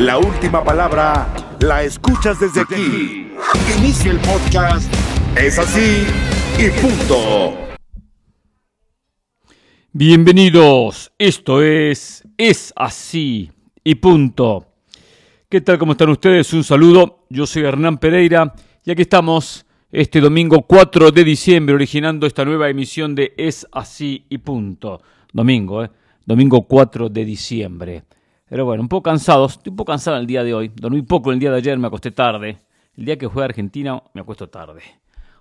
La última palabra la escuchas desde aquí. Inicia el podcast. Es así y punto. Bienvenidos. Esto es Es así y punto. ¿Qué tal? ¿Cómo están ustedes? Un saludo. Yo soy Hernán Pereira y aquí estamos este domingo 4 de diciembre originando esta nueva emisión de Es así y punto. Domingo, ¿eh? Domingo 4 de diciembre. Pero bueno, un poco cansado, estoy un poco cansado el día de hoy. Dormí poco el día de ayer, me acosté tarde. El día que fue a Argentina me acuesto tarde.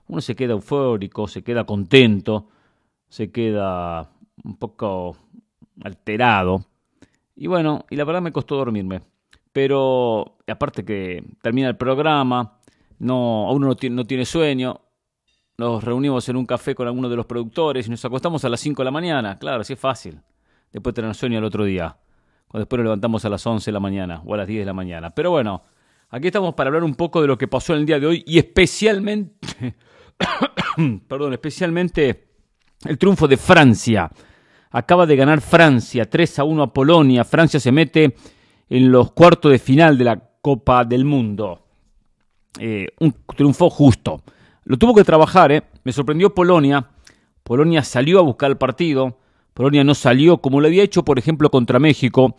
Uno se queda eufórico, se queda contento, se queda un poco alterado. Y bueno, y la verdad me costó dormirme. Pero aparte que termina el programa, no, uno no tiene, no tiene sueño. Nos reunimos en un café con alguno de los productores y nos acostamos a las 5 de la mañana. Claro, así es fácil. Después tener sueño el otro día después nos levantamos a las 11 de la mañana o a las 10 de la mañana. Pero bueno, aquí estamos para hablar un poco de lo que pasó en el día de hoy y especialmente, perdón, especialmente el triunfo de Francia. Acaba de ganar Francia 3 a 1 a Polonia. Francia se mete en los cuartos de final de la Copa del Mundo. Eh, un triunfo justo. Lo tuvo que trabajar, ¿eh? Me sorprendió Polonia. Polonia salió a buscar el partido Polonia no salió como lo había hecho, por ejemplo, contra México,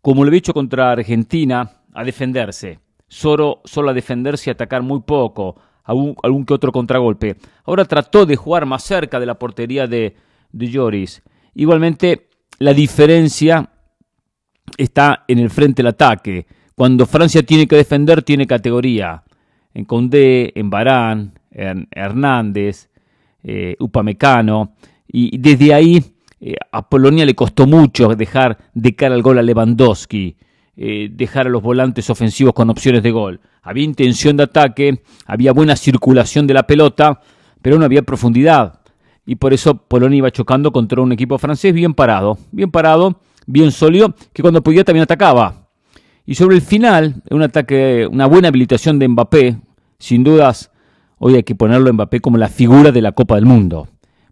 como lo había hecho contra Argentina, a defenderse. Solo, solo a defenderse y atacar muy poco, algún, que otro contragolpe. Ahora trató de jugar más cerca de la portería de, de Lloris. Igualmente, la diferencia está en el frente del ataque. Cuando Francia tiene que defender, tiene categoría. En Condé, en Barán, en Hernández, eh, Upamecano. Y desde ahí eh, a Polonia le costó mucho dejar de cara al gol a Lewandowski, eh, dejar a los volantes ofensivos con opciones de gol. Había intención de ataque, había buena circulación de la pelota, pero no había profundidad. Y por eso Polonia iba chocando contra un equipo francés bien parado, bien parado, bien sólido, que cuando podía también atacaba. Y sobre el final, un ataque, una buena habilitación de Mbappé, sin dudas, hoy hay que ponerlo a Mbappé como la figura de la Copa del Mundo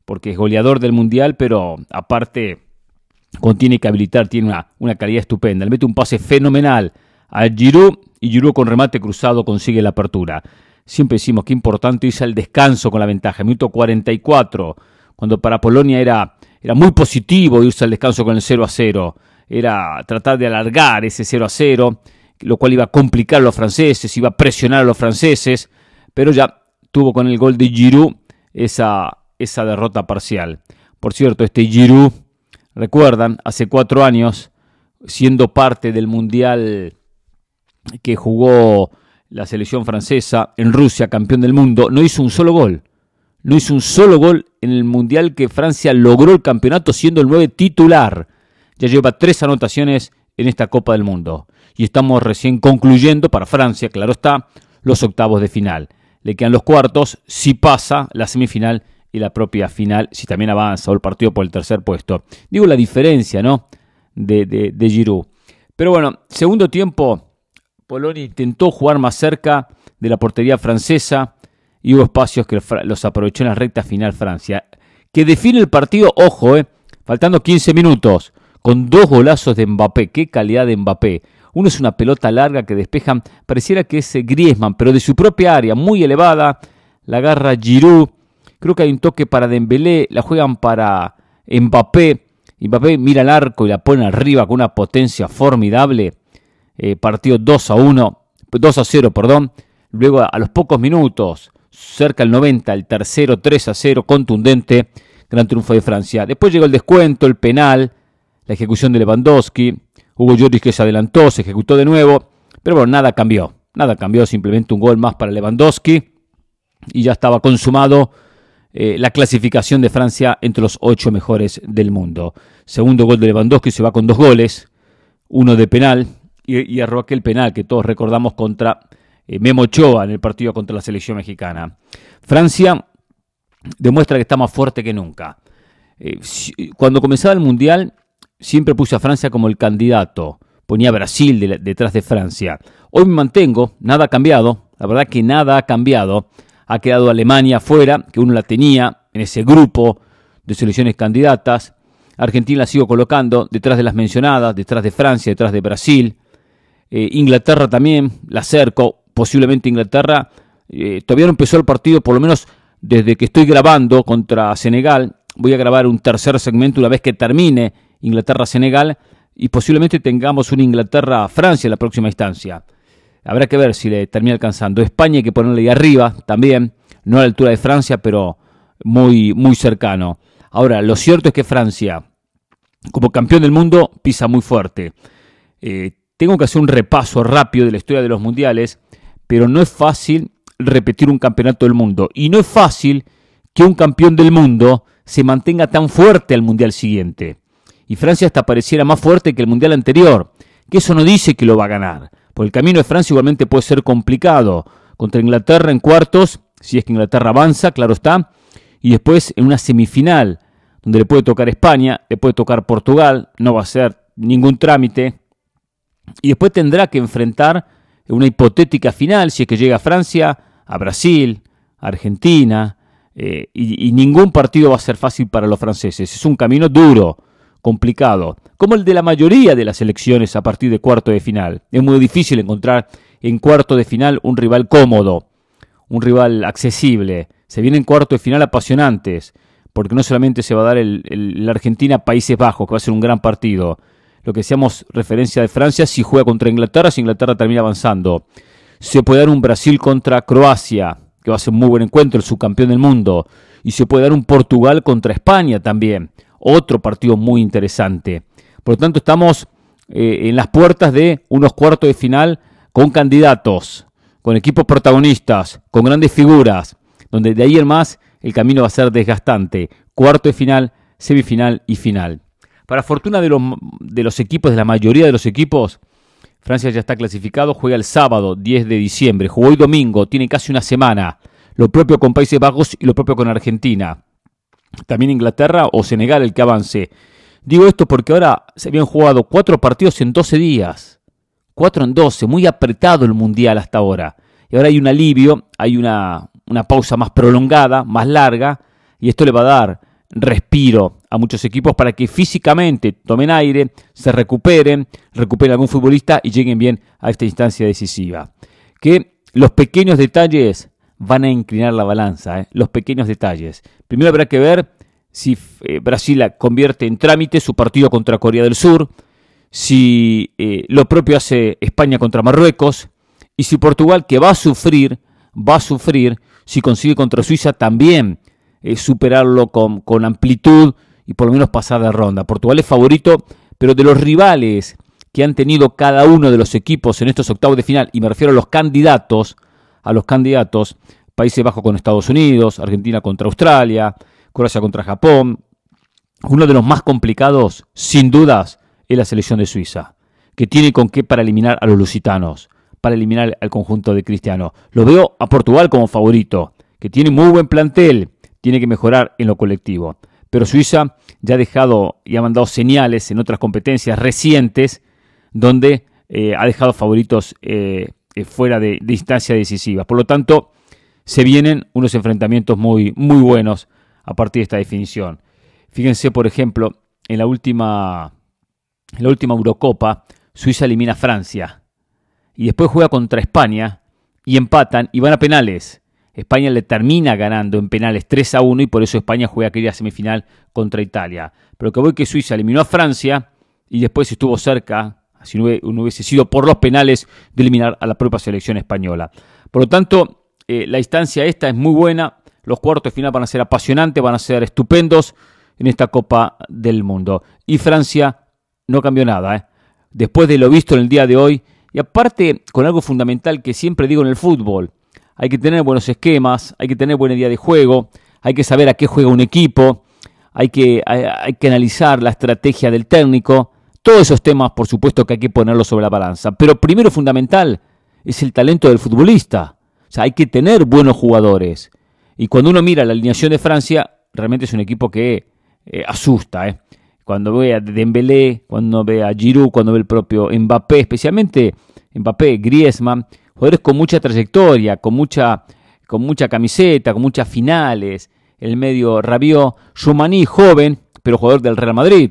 porque es goleador del Mundial, pero aparte, cuando tiene que habilitar, tiene una, calidad estupenda. Le mete un pase fenomenal a Giroud y Giroud con remate cruzado consigue la apertura. Siempre decimos que importante irse al descanso con la ventaja. Minuto 44, cuando para Polonia era, era muy positivo irse al descanso con el 0 a 0. Era tratar de alargar ese 0 a 0, lo cual iba a complicar a los franceses, iba a presionar a los franceses, pero ya tuvo con el gol de Giroud esa, esa derrota parcial. Por cierto, este Giroud, recuerdan, hace cuatro años, siendo parte del Mundial que jugó la selección francesa en Rusia, campeón del mundo, no hizo un solo gol. No hizo un solo gol en el Mundial que Francia logró el campeonato siendo el 9 titular. Ya lleva tres anotaciones en esta Copa del Mundo. Y estamos recién concluyendo para Francia, claro está, los octavos de final. Le quedan los cuartos, si pasa la semifinal y la propia final, si también avanza o el partido por el tercer puesto. Digo la diferencia, ¿no? De, de, Giroud. Pero bueno, segundo tiempo, Polonia intentó jugar más cerca de la portería francesa y hubo espacios que los aprovechó en la recta final Francia. Que define el partido, ojo, eh, faltando 15 minutos, con dos golazos de Mbappé. Qué calidad de Mbappé. Uno es una pelota larga que despejan, pareciera que es Griezmann, pero de su propia área, muy elevada. La agarra Giroud Creo que hay un toque para Dembélé, la juegan para Mbappé. Mbappé mira el arco y la pone arriba con una potencia formidable. Eh, partido 2 a 1, 2 a 0, perdón. Luego a los pocos minutos, cerca del 90, el tercero 3 a 0, contundente, gran triunfo de Francia. Después llegó el descuento, el penal, la ejecución de Lewandowski. Hugo Lloris que se adelantó, se ejecutó de nuevo, pero bueno, nada cambió. Nada cambió, simplemente un gol más para Lewandowski y ya estaba consumado eh, la clasificación de Francia entre los ocho mejores del mundo. Segundo gol de Lewandowski, se va con dos goles, uno de penal y, y erró aquel penal que todos recordamos contra eh, Memo Ochoa en el partido contra la selección mexicana. Francia demuestra que está más fuerte que nunca. Eh, cuando comenzaba el Mundial, siempre puse a Francia como el candidato. Ponía a Brasil detrás de Francia. Hoy me mantengo, nada ha cambiado. La verdad que nada ha cambiado ha quedado Alemania fuera, que uno la tenía en ese grupo de selecciones candidatas. Argentina la sigo colocando detrás de las mencionadas, detrás de Francia, detrás de Brasil. Eh, Inglaterra también, la acerco, posiblemente Inglaterra. Eh, todavía no empezó el partido, por lo menos desde que estoy grabando contra Senegal. Voy a grabar un tercer segmento una vez que termine Inglaterra-Senegal y posiblemente tengamos un Inglaterra-Francia en la próxima instancia. Habrá que ver si le termina alcanzando. España hay que ponerle ahí arriba también, no a la altura de Francia, pero muy, muy cercano. Ahora, lo cierto es que Francia, como campeón del mundo, pisa muy fuerte. Eh, tengo que hacer un repaso rápido de la historia de los mundiales, pero no es fácil repetir un campeonato del mundo. Y no es fácil que un campeón del mundo se mantenga tan fuerte al mundial siguiente. Y Francia hasta pareciera más fuerte que el mundial anterior, que eso no dice que lo va a ganar. Porque el camino de Francia igualmente puede ser complicado. Contra Inglaterra en cuartos, si es que Inglaterra avanza, claro está. Y después en una semifinal, donde le puede tocar España, le puede tocar Portugal, no va a ser ningún trámite. Y después tendrá que enfrentar una hipotética final, si es que llega a Francia, a Brasil, a Argentina, eh, y, ningún partido va a ser fácil para los franceses. Es un camino duro, complicado, como el de la mayoría de las elecciones a partir de cuarto de final. Es muy difícil encontrar en cuarto de final un rival cómodo, un rival accesible. Se vienen cuarto de final apasionantes, porque no solamente se va a dar el, el Argentina-Países Bajos, que va a ser un gran partido, lo que decíamos referencia de Francia, si juega contra Inglaterra, si Inglaterra termina avanzando. Se puede dar un Brasil contra Croacia, que va a ser un muy buen encuentro, el subcampeón del mundo. Y se puede dar un Portugal contra España también, otro partido muy interesante. Por lo tanto, estamos eh, en las puertas de unos cuartos de final con candidatos, con equipos protagonistas, con grandes figuras, donde de ahí en más el camino va a ser desgastante. Cuarto de final, semifinal y final. Para fortuna de los, de los equipos, de la mayoría de los equipos, Francia ya está clasificado, juega el sábado 10 de diciembre, jugó hoy domingo, tiene casi una semana. Lo propio con Países Bajos y lo propio con Argentina. También Inglaterra o Senegal el que avance. Digo esto porque ahora se habían jugado cuatro partidos en 12 días. Cuatro en 12, muy apretado el Mundial hasta ahora. Y ahora hay un alivio, hay una, una pausa más prolongada, más larga, y esto le va a dar respiro a muchos equipos para que físicamente tomen aire, se recuperen, recuperen algún futbolista y lleguen bien a esta instancia decisiva. Que los pequeños detalles van a inclinar la balanza, ¿eh? los pequeños detalles. Primero habrá que ver si eh, Brasil convierte en trámite su partido contra Corea del Sur, si eh, lo propio hace España contra Marruecos, y si Portugal, que va a sufrir, va a sufrir, si consigue contra Suiza también superarlo con, con amplitud y por lo menos pasar de ronda. Portugal es favorito, pero de los rivales que han tenido cada uno de los equipos en estos octavos de final, y me refiero a los candidatos, a los candidatos, Países Bajos con Estados Unidos, Argentina contra Australia, Croacia contra Japón, uno de los más complicados, sin dudas, es la selección de Suiza, que tiene con qué para eliminar a los lusitanos, para eliminar al conjunto de Cristiano. Lo veo a Portugal como favorito, que tiene muy buen plantel, tiene que mejorar en lo colectivo. Pero Suiza ya ha dejado y ha mandado señales en otras competencias recientes donde eh, ha dejado favoritos eh, eh, fuera de, de instancia decisiva. Por lo tanto, se vienen unos enfrentamientos muy, muy buenos a partir de esta definición. Fíjense, por ejemplo, en la última, en la última Eurocopa, Suiza elimina a Francia y después juega contra España y empatan y van a penales. España le termina ganando en penales 3 a 1 y por eso España juega aquella semifinal contra Italia. Pero que voy que Suiza eliminó a Francia y después estuvo cerca, si no hubiese sido por los penales, de eliminar a la propia selección española. Por lo tanto, eh, la instancia esta es muy buena. Los cuartos de final van a ser apasionantes, van a ser estupendos en esta Copa del Mundo. Y Francia no cambió nada. ¿eh? Después de lo visto en el día de hoy, y aparte con algo fundamental que siempre digo en el fútbol, hay que tener buenos esquemas, hay que tener buena idea de juego, hay que saber a qué juega un equipo, hay que, hay, que analizar la estrategia del técnico. Todos esos temas, por supuesto, que hay que ponerlos sobre la balanza. Pero primero fundamental es el talento del futbolista. O sea, hay que tener buenos jugadores. Y cuando uno mira la alineación de Francia, realmente es un equipo que eh, asusta. ¿eh? Cuando ve a Dembélé, cuando ve a Giroud, cuando ve el propio Mbappé, especialmente Mbappé, Griezmann, jugadores con mucha trayectoria, con mucha, con mucha camiseta, con muchas finales. El medio Rabiot, Schumanni, joven, pero jugador del Real Madrid.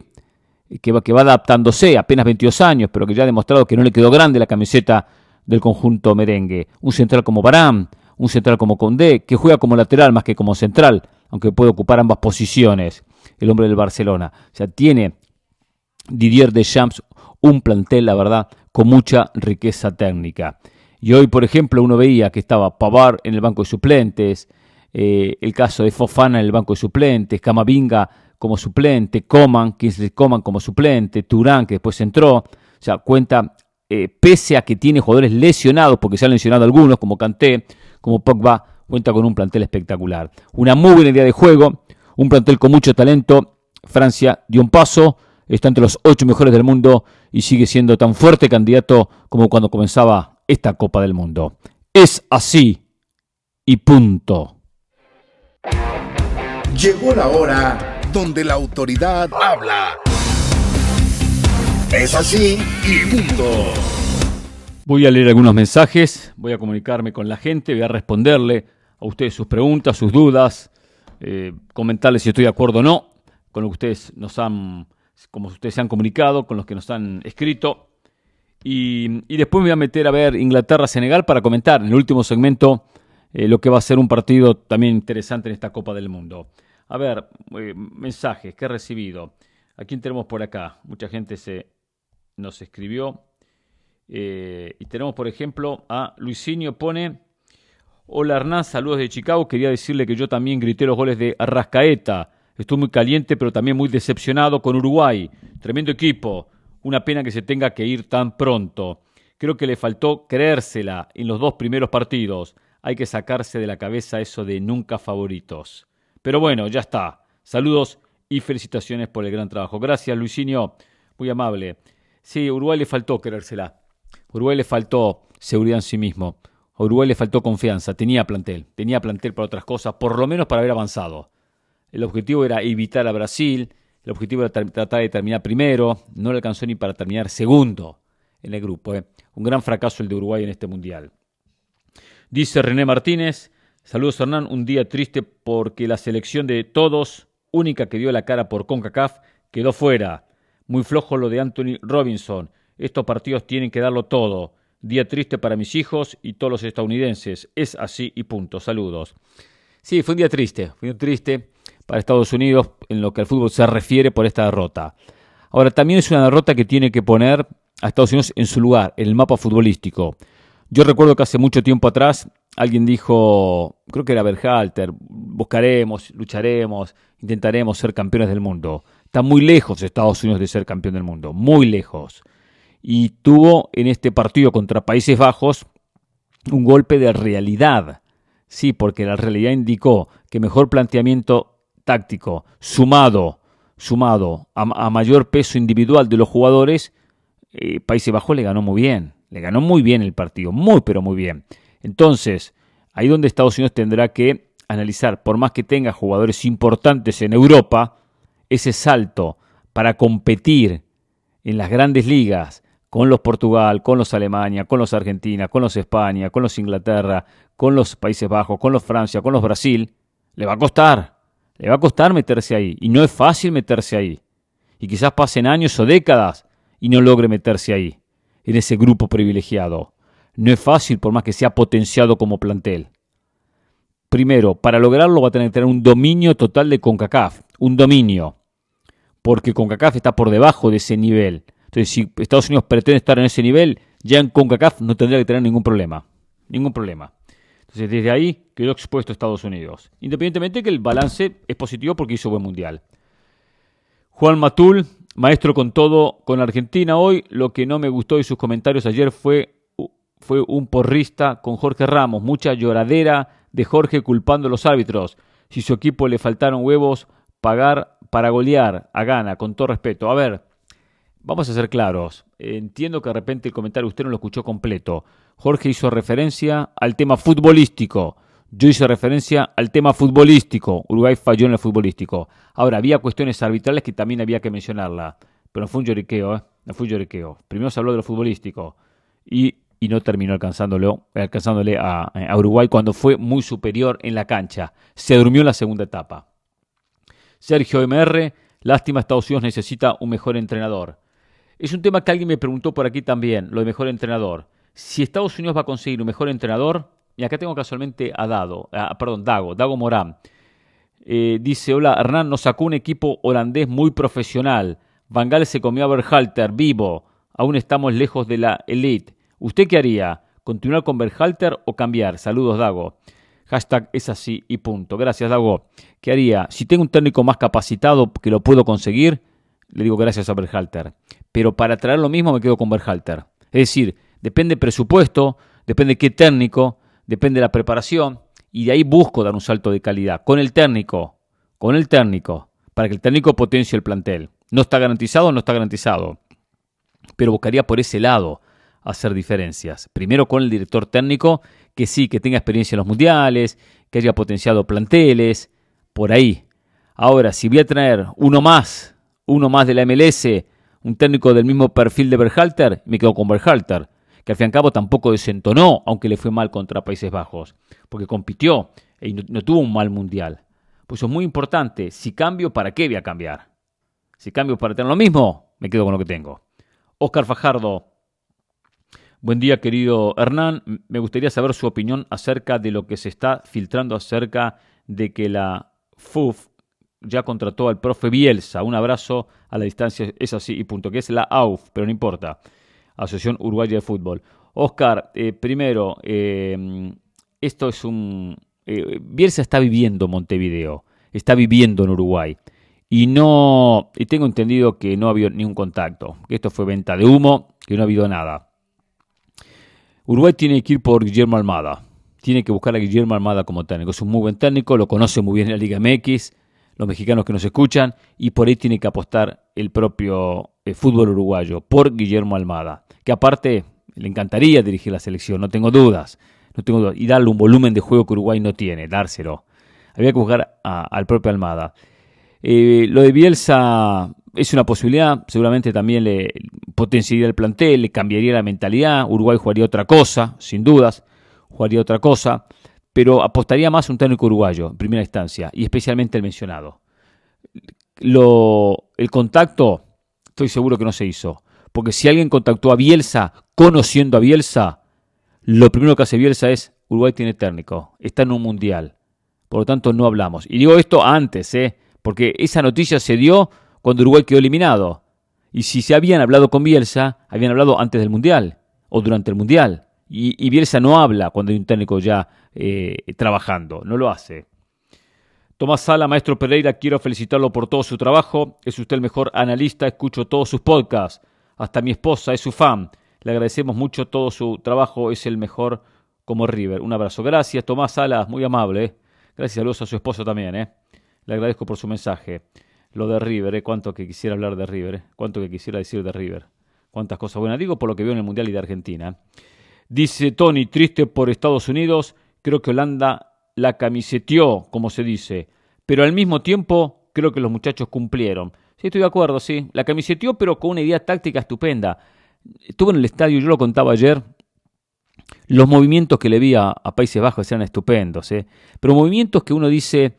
Que va, que va adaptándose, apenas 22 años, pero que ya ha demostrado que no le quedó grande la camiseta del conjunto merengue. Un central como Barán, un central como Condé, que juega como lateral más que como central, aunque puede ocupar ambas posiciones, el hombre del Barcelona. O sea, tiene Didier Deschamps un plantel, la verdad, con mucha riqueza técnica. Y hoy, por ejemplo, uno veía que estaba Pavar en el banco de suplentes, eh, el caso de Fofana en el banco de suplentes, Camavinga como suplente, Coman, Kingsley Coman como suplente, Turán que después entró. O sea, cuenta, eh, pese a que tiene jugadores lesionados, porque se han lesionado algunos, como Kanté, como Pogba, cuenta con un plantel espectacular. Una muy buena idea de juego, un plantel con mucho talento. Francia dio un paso, está entre los ocho mejores del mundo y sigue siendo tan fuerte candidato como cuando comenzaba esta Copa del Mundo. Es así y punto. Llegó la hora donde la autoridad habla. Es así y punto. Voy a leer algunos mensajes, voy a comunicarme con la gente, voy a responderle a ustedes sus preguntas, sus dudas, eh, comentarles si estoy de acuerdo o no con lo que ustedes nos han, como ustedes se han comunicado, con los que nos han escrito. Y, después me voy a meter a ver Inglaterra-Senegal para comentar en el último segmento eh, lo que va a ser un partido también interesante en esta Copa del Mundo. A ver, eh, mensajes que he recibido. ¿A quién tenemos por acá? Mucha gente se nos escribió. Eh, y tenemos, por ejemplo, a Luisinho pone. Hola Hernán, saludos de Chicago. Quería decirle que yo también grité los goles de Arrascaeta. Estoy muy caliente, pero también muy decepcionado con Uruguay. Tremendo equipo. Una pena que se tenga que ir tan pronto. Creo que le faltó creérsela en los dos primeros partidos hay que sacarse de la cabeza eso de nunca favoritos. Pero bueno, ya está. Saludos y felicitaciones por el gran trabajo. Gracias, Luisinho. Muy amable. Sí, Uruguay le faltó querérsela. Uruguay le faltó seguridad en sí mismo. A Uruguay le faltó confianza. Tenía plantel. Tenía plantel para otras cosas, por lo menos para haber avanzado. El objetivo era evitar a Brasil. El objetivo era tratar de terminar primero. No le alcanzó ni para terminar segundo en el grupo. ¿eh? Un gran fracaso el de Uruguay en este mundial. Dice René Martínez, saludos Hernán, un día triste porque la selección de todos, única que dio la cara por CONCACAF, quedó fuera. Muy flojo lo de Anthony Robinson. Estos partidos tienen que darlo todo. Día triste para mis hijos y todos los estadounidenses. Es así y punto. Saludos. Sí, fue un día triste. Fue un día triste para Estados Unidos en lo que al fútbol se refiere por esta derrota. Ahora, también es una derrota que tiene que poner a Estados Unidos en su lugar, en el mapa futbolístico. Yo recuerdo que hace mucho tiempo atrás alguien dijo, creo que era Berhalter, buscaremos, lucharemos, intentaremos ser campeones del mundo. Está muy lejos Estados Unidos de ser campeón del mundo, muy lejos. Y tuvo en este partido contra Países Bajos un golpe de realidad. Sí, porque la realidad indicó que mejor planteamiento táctico, sumado, sumado a, mayor peso individual de los jugadores, eh, Países Bajos le ganó muy bien. Le ganó muy bien el partido, muy pero muy bien. Entonces, ahí donde Estados Unidos tendrá que analizar, por más que tenga jugadores importantes en Europa, ese salto para competir en las grandes ligas con los Portugal, con los Alemania, con los Argentina, con los España, con los Inglaterra, con los Países Bajos, con los Francia, con los Brasil, le va a costar. Le va a costar meterse ahí. Y no es fácil meterse ahí. Y quizás pasen años o décadas y no logre meterse ahí en ese grupo privilegiado. No es fácil por más que sea potenciado como plantel. Primero, para lograrlo va a tener que tener un dominio total de CONCACAF, un dominio, porque CONCACAF está por debajo de ese nivel. Entonces, si Estados Unidos pretende estar en ese nivel, ya en CONCACAF no tendría que tener ningún problema. Ningún problema. Entonces, desde ahí quedó expuesto Estados Unidos. Independientemente de que el balance es positivo porque hizo buen mundial. Juan Matul Maestro con todo con Argentina hoy. Lo que no me gustó de sus comentarios ayer fue, fue un porrista con Jorge Ramos. Mucha lloradera de Jorge culpando a los árbitros. Si su equipo le faltaron huevos, pagar para golear a gana, con todo respeto. A ver, vamos a ser claros. Entiendo que de repente el comentario usted no lo escuchó completo. Jorge hizo referencia al tema futbolístico. Yo hice referencia al tema futbolístico. Uruguay falló en el futbolístico. Ahora, había cuestiones arbitrales que también había que mencionarla. Pero no fue un lloriqueo, ¿eh? No fue un lloriqueo. Primero se habló de lo futbolístico. Y, y no terminó alcanzándole, a, a Uruguay cuando fue muy superior en la cancha. Se durmió en la segunda etapa. Sergio MR, Lástima, Estados Unidos necesita un mejor entrenador. Es un tema que alguien me preguntó por aquí también, lo de mejor entrenador. Si Estados Unidos va a conseguir un mejor entrenador, y acá tengo casualmente a Dado, perdón, Dago, Dago Morán. Eh, dice, hola, Hernán nos sacó un equipo holandés muy profesional. Van se comió a Berhalter, vivo. Aún estamos lejos de la elite. ¿Usted qué haría? ¿Continuar con Berhalter o cambiar? Saludos, Dago. Hashtag es así y punto. Gracias, Dago. ¿Qué haría? Si tengo un técnico más capacitado que lo puedo conseguir, le digo gracias a Berhalter. Pero para traer lo mismo me quedo con Berhalter. Es decir, depende presupuesto, depende qué técnico, depende de la preparación y de ahí busco dar un salto de calidad con el técnico, con el técnico, para que el técnico potencie el plantel. No está garantizado, no está garantizado, pero buscaría por ese lado hacer diferencias. Primero con el director técnico, que sí, que tenga experiencia en los mundiales, que haya potenciado planteles, por ahí. Ahora, si voy a traer uno más, uno más de la MLS, un técnico del mismo perfil de Berhalter, me quedo con Berhalter que al fin y al cabo tampoco desentonó, aunque le fue mal contra Países Bajos, porque compitió y no, tuvo un mal mundial. Pues eso es muy importante. Si cambio, ¿para qué voy a cambiar? Si cambio para tener lo mismo, me quedo con lo que tengo. Oscar Fajardo. Buen día, querido Hernán. Me gustaría saber su opinión acerca de lo que se está filtrando acerca de que la FUF ya contrató al profe Bielsa. Un abrazo a la distancia, es así y punto, que es la AUF, pero no importa. Asociación Uruguaya de Fútbol. Oscar, eh, primero, eh, esto es un... Eh, Bielsa está viviendo Montevideo, está viviendo en Uruguay. Y no, y tengo entendido que no ha habido ningún contacto, que esto fue venta de humo, que no ha habido nada. Uruguay tiene que ir por Guillermo Almada, tiene que buscar a Guillermo Almada como técnico. Es un muy buen técnico, lo conoce muy bien en la Liga MX, los mexicanos que nos escuchan, y por ahí tiene que apostar el propio fútbol uruguayo, por Guillermo Almada que aparte le encantaría dirigir la selección, no tengo dudas, no tengo dudas, y darle un volumen de juego que Uruguay no tiene, dárselo. Había que buscar al propio Almada. Eh, lo de Bielsa es una posibilidad, seguramente también le potenciaría el plantel, le cambiaría la mentalidad, Uruguay jugaría otra cosa, sin dudas, jugaría otra cosa, pero apostaría más a un técnico uruguayo en primera instancia, y especialmente el mencionado. Lo, el contacto, estoy seguro que no se hizo. Porque si alguien contactó a Bielsa conociendo a Bielsa, lo primero que hace Bielsa es, Uruguay tiene técnico, está en un mundial. Por lo tanto, no hablamos. Y digo esto antes, ¿eh? porque esa noticia se dio cuando Uruguay quedó eliminado. Y si se habían hablado con Bielsa, habían hablado antes del mundial o durante el mundial. Y, Bielsa no habla cuando hay un técnico ya eh, trabajando, no lo hace. Tomás Sala, maestro Pereira, quiero felicitarlo por todo su trabajo. Es usted el mejor analista, escucho todos sus podcasts hasta mi esposa es su fan. Le agradecemos mucho todo su trabajo, es el mejor como River. Un abrazo. Gracias, Tomás Salas, muy amable. ¿eh? Gracias, saludos a su esposa también. ¿eh? Le agradezco por su mensaje. Lo de River, ¿eh? cuánto que quisiera hablar de River, ¿eh? cuánto que quisiera decir de River. Cuántas cosas buenas. Digo por lo que veo en el Mundial y de Argentina. Dice Tony, triste por Estados Unidos. Creo que Holanda la camiseteó, como se dice. Pero al mismo tiempo, creo que los muchachos cumplieron. Estoy de acuerdo, sí. La camiseteó, pero con una idea táctica estupenda. Estuvo en el estadio, yo lo contaba ayer. Los movimientos que le vi a, Países Bajos eran estupendos, ¿eh? Pero movimientos que uno dice.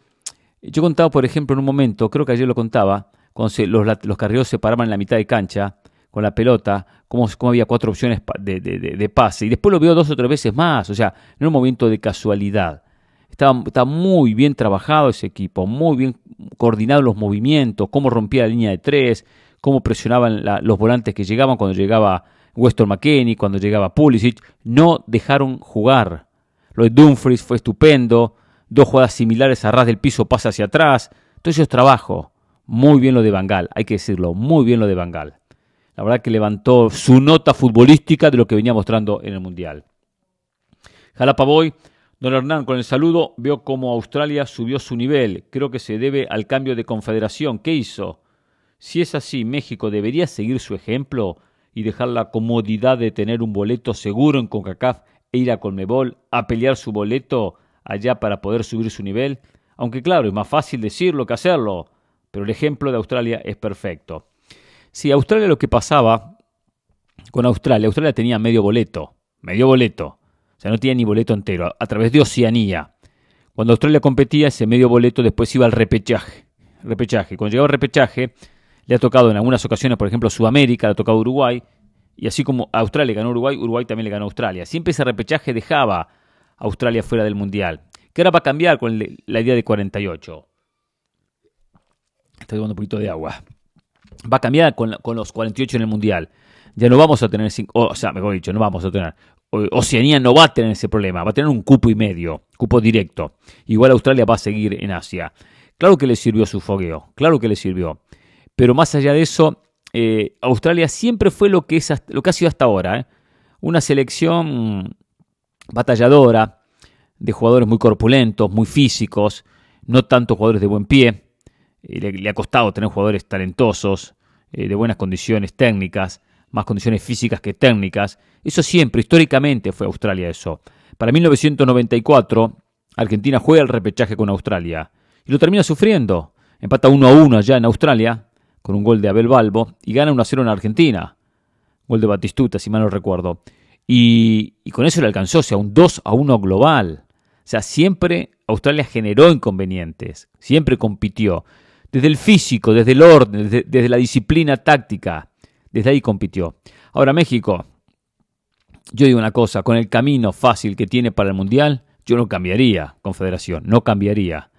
Yo contaba, por ejemplo, en un momento, creo que ayer lo contaba, cuando los, los carreros se paraban en la mitad de cancha con la pelota, como, había cuatro opciones de, de, pase. Y después lo veo dos o tres veces más. O sea, no era un movimiento de casualidad. Estaba, muy bien trabajado ese equipo, muy bien coordinados los movimientos, cómo rompía la línea de tres, cómo presionaban los volantes que llegaban cuando llegaba Weston McKenney, cuando llegaba Pulisic. No dejaron jugar. Lo de Dumfries fue estupendo. Dos jugadas similares a ras del piso, pasa hacia atrás. Todo eso es trabajo. Muy bien lo de Bangal, hay que decirlo, muy bien lo de Bangal. La verdad que levantó su nota futbolística de lo que venía mostrando en el Mundial. Jalapa Boy Don Hernán, con el saludo, veo cómo Australia subió su nivel. Creo que se debe al cambio de confederación. ¿Qué hizo? Si es así, México debería seguir su ejemplo y dejar la comodidad de tener un boleto seguro en CONCACAF e ir a Conmebol a pelear su boleto allá para poder subir su nivel. Aunque claro, es más fácil decirlo que hacerlo, pero el ejemplo de Australia es perfecto. Si Australia lo que pasaba con Australia, Australia tenía medio boleto, medio boleto. O sea, no tenía ni boleto entero, a través de Oceanía. Cuando Australia competía, ese medio boleto después iba al repechaje. repechaje. Cuando llegaba el repechaje, le ha tocado en algunas ocasiones, por ejemplo, Sudamérica, le ha tocado Uruguay, y así como Australia ganó Uruguay, Uruguay también le ganó Australia. Siempre ese repechaje dejaba a Australia fuera del Mundial. Que ahora va a cambiar con la idea de 48. Estoy tomando un poquito de agua. Va a cambiar con, los 48 en el Mundial. Ya no vamos a tener, o sea, mejor dicho, no vamos a tener. Oceanía no va a tener ese problema, va a tener un cupo y medio, cupo directo. Igual Australia va a seguir en Asia. Claro que le sirvió su fogueo, claro que le sirvió. Pero más allá de eso, eh, Australia siempre fue lo que, es, lo que ha sido hasta ahora. ¿eh? Una selección batalladora, de jugadores muy corpulentos, muy físicos, no tanto jugadores de buen pie. Eh, le, ha costado tener jugadores talentosos, de buenas condiciones técnicas, más condiciones físicas que técnicas. Eso siempre, históricamente fue Australia eso. Para 1994, Argentina juega el repechaje con Australia y lo termina sufriendo. Empata 1 a 1 allá en Australia con un gol de Abel Balbo y gana 1 a 0 en Argentina. Gol de Batistuta, si mal no recuerdo. Y, con eso le alcanzó, o sea, un 2 a 1 global. O sea, siempre Australia generó inconvenientes, siempre compitió. Desde el físico, desde el orden, desde, la disciplina táctica, desde ahí compitió. Ahora México, yo digo una cosa, con el camino fácil que tiene para el Mundial, yo no cambiaría Confederación, no cambiaría.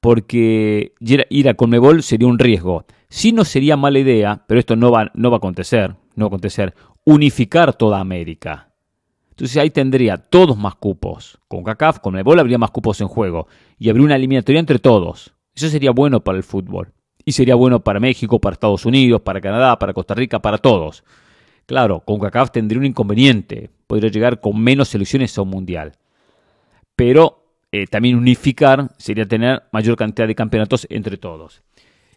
Porque ir a Conmebol sería un riesgo. Si no sería mala idea, pero esto no va, no va a acontecer, no va a acontecer, unificar toda América. Entonces ahí tendría todos más cupos. Con CACAF, con Ebol habría más cupos en juego. Y habría una eliminatoria entre todos. Eso sería bueno para el fútbol. Y sería bueno para México, para Estados Unidos, para Canadá, para Costa Rica, para todos. Claro, con CACAF tendría un inconveniente. Podría llegar con menos selecciones a un mundial. Pero eh, también unificar sería tener mayor cantidad de campeonatos entre todos.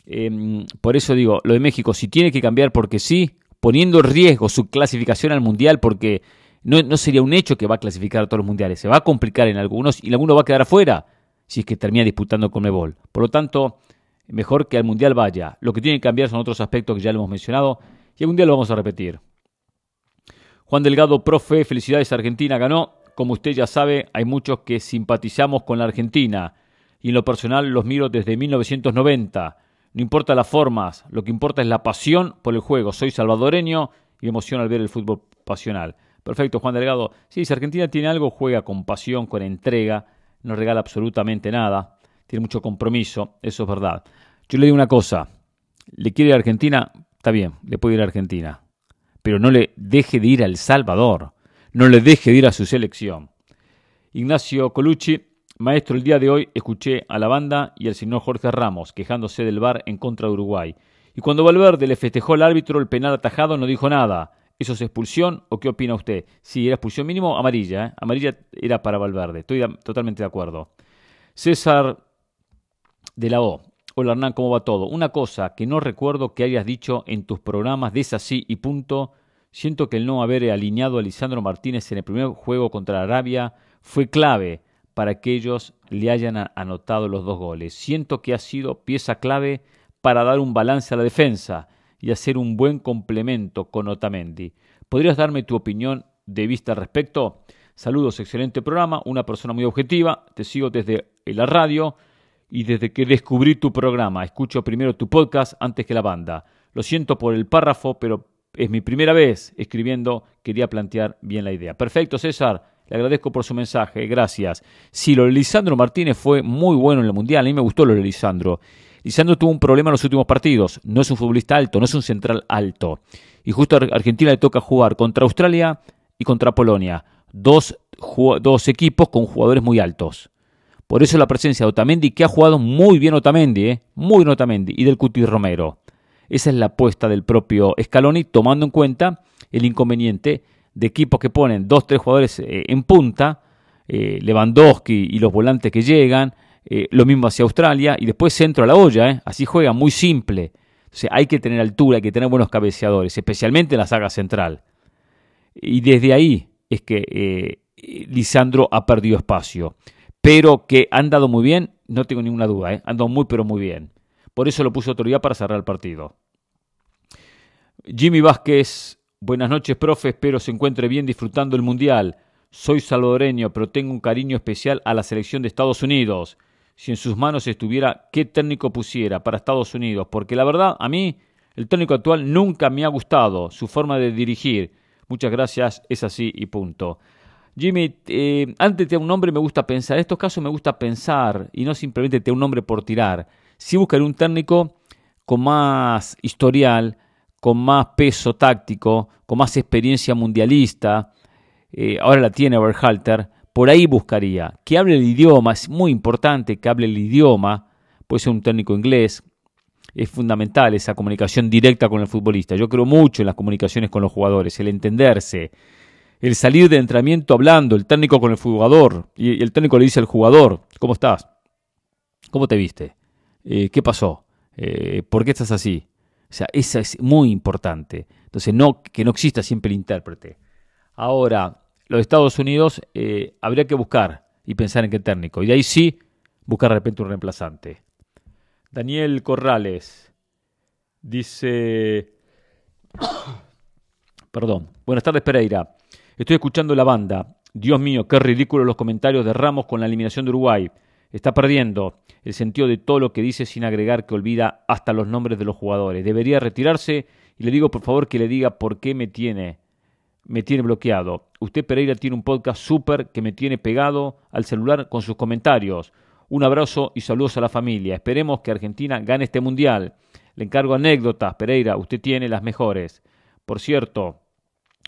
Em, por eso digo, lo de México, si tiene que cambiar porque sí, poniendo en riesgo su clasificación al Mundial, porque no, sería un hecho que va a clasificar a todos los mundiales, se va a complicar en algunos y alguno va a quedar afuera si es que termina disputando con Mebol. Por lo tanto, mejor que al Mundial vaya. Lo que tiene que cambiar son otros aspectos que ya lo hemos mencionado y algún día lo vamos a repetir. Juan Delgado, profe, felicidades, Argentina ganó. Como usted ya sabe, hay muchos que simpatizamos con la Argentina y en lo personal los miro desde 1990 no importa las formas, lo que importa es la pasión por el juego. Soy salvadoreño y me emociona al ver el fútbol pasional. Perfecto, Juan Delgado. Sí, si Argentina tiene algo, juega con pasión, con entrega, no regala absolutamente nada, tiene mucho compromiso, eso es verdad. Yo le digo una cosa, le quiere ir a Argentina, está bien, le puede ir a Argentina, pero no le deje de ir a El Salvador, no le deje de ir a su selección. Ignacio Colucci Maestro, el día de hoy escuché a la banda y al señor Jorge Ramos quejándose del VAR en contra de Uruguay. Y cuando Valverde le festejó al árbitro el penal atajado no dijo nada. ¿Eso es expulsión o qué opina usted? Sí, era expulsión mínimo amarilla. ¿eh? Amarilla era para Valverde. Estoy totalmente de acuerdo. César de la O. Hola Hernán, ¿cómo va todo? Una cosa que no recuerdo que hayas dicho en tus programas de esa sí y punto. Siento que el no haber alineado a Lisandro Martínez en el primer juego contra Arabia fue clave para que ellos le hayan anotado los dos goles. Siento que ha sido pieza clave para dar un balance a la defensa y hacer un buen complemento con Otamendi. ¿Podrías darme tu opinión de vista al respecto? Saludos, excelente programa, una persona muy objetiva, te sigo desde la radio y desde que descubrí tu programa. Escucho primero tu podcast antes que la banda. Lo siento por el párrafo, pero es mi primera vez escribiendo, quería plantear bien la idea. Perfecto, César. Le agradezco por su mensaje, gracias. Sí, lo de Lisandro Martínez fue muy bueno en el Mundial, a mí me gustó lo de Lisandro. Lisandro tuvo un problema en los últimos partidos, no es un futbolista alto, no es un central alto. Y justo a Argentina le toca jugar contra Australia y contra Polonia, dos, dos equipos con jugadores muy altos. Por eso la presencia de Otamendi, que ha jugado muy bien Otamendi, ¿eh? muy bien Otamendi, y del Cuti Romero. Esa es la apuesta del propio Scaloni, tomando en cuenta el inconveniente de equipos que ponen dos, tres jugadores eh, en punta, eh, Lewandowski y los volantes que llegan, eh, lo mismo hacia Australia, y después centro a la olla, así juega, muy simple. sea, hay que tener altura, hay que tener buenos cabeceadores, especialmente en la saga central. Y desde ahí es que Lisandro ha perdido espacio. Pero que han dado muy bien, no tengo ninguna duda, han dado muy pero muy bien. Por eso lo puso autoridad para cerrar el partido. Jimmy Vázquez Buenas noches, profe. Espero se encuentre bien disfrutando el Mundial. Soy salvadoreño, pero tengo un cariño especial a la selección de Estados Unidos. si en sus manos estuviera qué técnico pusiera para Estados Unidos, porque la verdad a mí el técnico actual nunca me ha gustado, su forma de dirigir. Muchas gracias, es así y punto. Jimmy, eh, antes de un nombre me gusta pensar, en estos casos me gusta pensar y no simplemente te un nombre por tirar. Si buscar un técnico con más historial, con más peso táctico, con más experiencia mundialista, eh, ahora la tiene Berhalter, por ahí buscaría. Que hable el idioma, es muy importante que hable el idioma, puede ser un técnico inglés, es fundamental esa comunicación directa con el futbolista. Yo creo mucho en las comunicaciones con los jugadores, el entenderse, el salir de entrenamiento hablando, el técnico con el jugador, y el técnico le dice al jugador, ¿cómo estás? ¿Cómo te viste? Eh, ¿Qué pasó? Eh, ¿Por qué estás así? O sea, esa es muy importante. Entonces, no, que no exista siempre el intérprete. Ahora, los Estados Unidos eh, habría que buscar y pensar en qué técnico. Y de ahí sí, buscar de repente un reemplazante. Daniel Corrales dice... Perdón. Buenas tardes, Pereira. Estoy escuchando la banda. Dios mío, qué ridículo los comentarios de Ramos con la eliminación de Uruguay. Está perdiendo el sentido de todo lo que dice sin agregar que olvida hasta los nombres de los jugadores. Debería retirarse y le digo por favor que le diga por qué me tiene me tiene bloqueado. Usted Pereira tiene un podcast súper que me tiene pegado al celular con sus comentarios. Un abrazo y saludos a la familia. Esperemos que Argentina gane este mundial. Le encargo anécdotas, Pereira, usted tiene las mejores. Por cierto,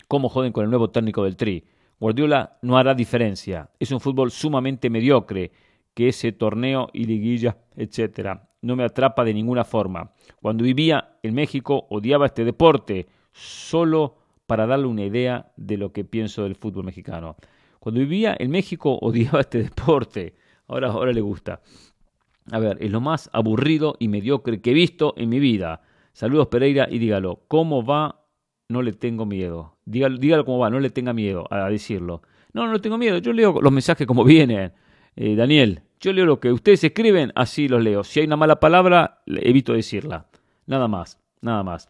¿cómo joden con el nuevo técnico del Tri? Guardiola no hará diferencia. Es un fútbol sumamente mediocre que ese torneo y liguilla, etcétera, no me atrapa de ninguna forma. Cuando vivía en México odiaba este deporte, solo para darle una idea de lo que pienso del fútbol mexicano. Cuando vivía en México odiaba este deporte, ahora, ahora le gusta. A ver, es lo más aburrido y mediocre que he visto en mi vida. Saludos Pereira y dígalo, ¿cómo va? No le tengo miedo. Dígalo, dígalo cómo va, no le tenga miedo a decirlo. No, no tengo miedo, yo leo los mensajes como vienen. Eh, Daniel, yo leo lo que ustedes escriben, así los leo. Si hay una mala palabra, evito decirla. Nada más, nada más.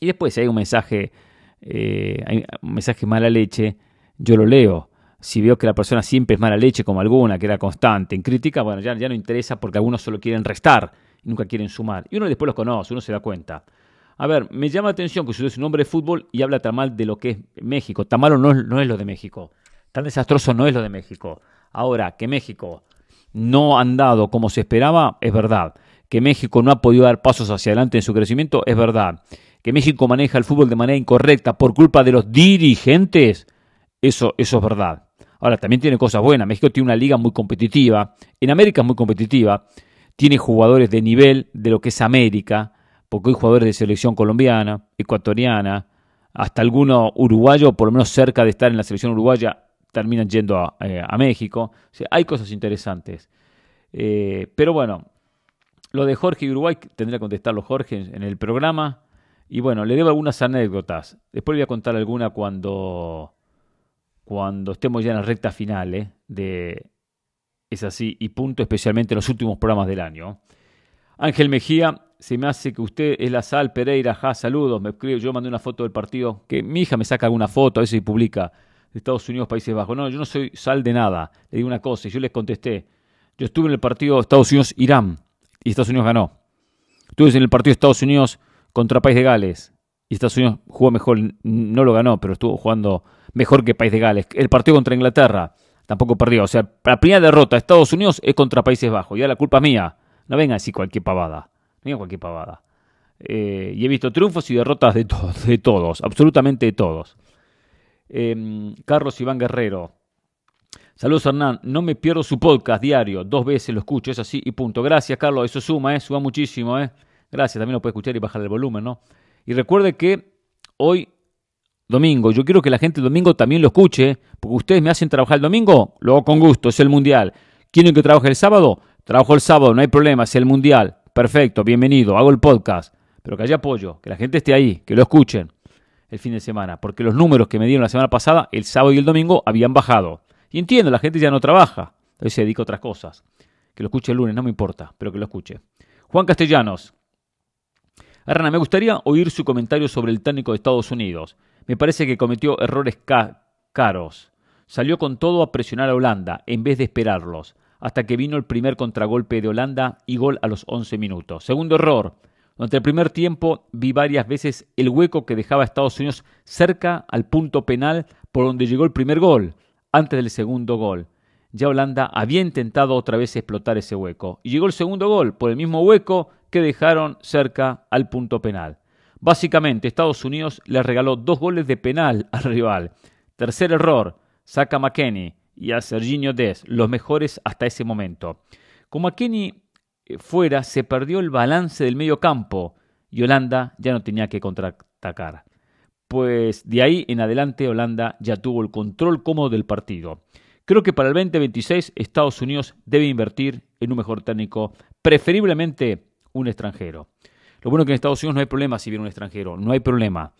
Y después, si hay un mensaje, eh, hay un mensaje mala leche, yo lo leo. Si veo que la persona siempre es mala leche, como alguna, que era constante en crítica, bueno, ya, ya no interesa porque algunos solo quieren restar nunca quieren sumar. Y uno después los conoce, uno se da cuenta. A ver, me llama la atención que usted es un hombre de fútbol y habla tan mal de lo que es México. Tan malo no, no es lo de México. Tan desastroso no es lo de México. Ahora, que México no ha andado como se esperaba, es verdad. Que México no ha podido dar pasos hacia adelante en su crecimiento, es verdad. Que México maneja el fútbol de manera incorrecta por culpa de los dirigentes, eso, eso es verdad. Ahora, también tiene cosas buenas. México tiene una liga muy competitiva. En América es muy competitiva. Tiene jugadores de nivel de lo que es América, porque hay jugadores de selección colombiana, ecuatoriana, hasta alguno uruguayo, por lo menos cerca de estar en la selección uruguaya, terminan yendo a, eh, México. hay cosas interesantes. Eh, pero bueno, lo de Jorge y Uruguay tendría que contestarlo Jorge en, el programa. Y bueno, le debo algunas anécdotas. Después le voy a contar alguna cuando, cuando estemos ya en la recta final eh, de Es así y punto, especialmente en los últimos programas del año. Ángel Mejía, se me hace que usted es la sal, Pereira, ja, saludos, me escribe, yo mandé una foto del partido, que mi hija me saca alguna foto, a veces y publica de Estados Unidos, Países Bajos. No, yo no soy sal de nada. Le digo una cosa y yo les contesté. Yo estuve en el partido Estados Unidos-Irán y Estados Unidos ganó. Estuve en el partido Estados Unidos contra País de Gales y Estados Unidos jugó mejor, no lo ganó, pero estuvo jugando mejor que País de Gales. El partido contra Inglaterra tampoco perdió. O sea, la primera derrota de Estados Unidos es contra Países Bajos. Ya la culpa es mía. No venga así cualquier pavada. No cualquier pavada. Eh, y he visto triunfos y derrotas de, todos, de todos, absolutamente de todos. Em, Carlos Iván Guerrero. Saludos Hernán, no me pierdo su podcast diario, dos veces lo escucho, es así y punto. Gracias Carlos, eso suma, ¿eh? suma muchísimo. ¿eh? Gracias, también lo puede escuchar y bajar el volumen, ¿no? Y recuerde que hoy, domingo, yo quiero que la gente el domingo también lo escuche, porque ustedes me hacen trabajar el domingo, lo hago con gusto, es el mundial. ¿Quieren que trabaje el sábado? Trabajo el sábado, no hay problema, es el mundial. Perfecto, bienvenido, hago el podcast. Pero que haya apoyo, que la gente esté ahí, que lo escuchen el fin de semana, porque los números que me dieron la semana pasada, el sábado y el domingo, habían bajado. Y entiendo, la gente ya no trabaja, veces se dedica a otras cosas. Que lo escuche el lunes, no me importa, pero que lo escuche. Juan Castellanos. Arrana, me gustaría oír su comentario sobre el técnico de Estados Unidos. Me parece que cometió errores caros. Salió con todo a presionar a Holanda en vez de esperarlos. Hasta que vino el primer contragolpe de Holanda y gol a los 11 minutos. Segundo error. Durante el primer tiempo vi varias veces el hueco que dejaba Estados Unidos cerca al punto penal por donde llegó el primer gol, antes del segundo gol. Ya Holanda había intentado otra vez explotar ese hueco. Y llegó el segundo gol por el mismo hueco que dejaron cerca al punto penal. Básicamente, Estados Unidos le regaló dos goles de penal al rival. Tercer error, saca a McKenney y a Serginho Des, los mejores hasta ese momento. Con McKenney eh, fuera, se perdió el balance del medio campo y Holanda ya no tenía que contraatacar. Pues de ahí en adelante Holanda ya tuvo el control cómodo del partido. Creo que para el 2026 Estados Unidos debe invertir en un mejor técnico, preferiblemente un extranjero. Lo bueno es que en Estados Unidos no hay problema si viene un extranjero, no hay problema.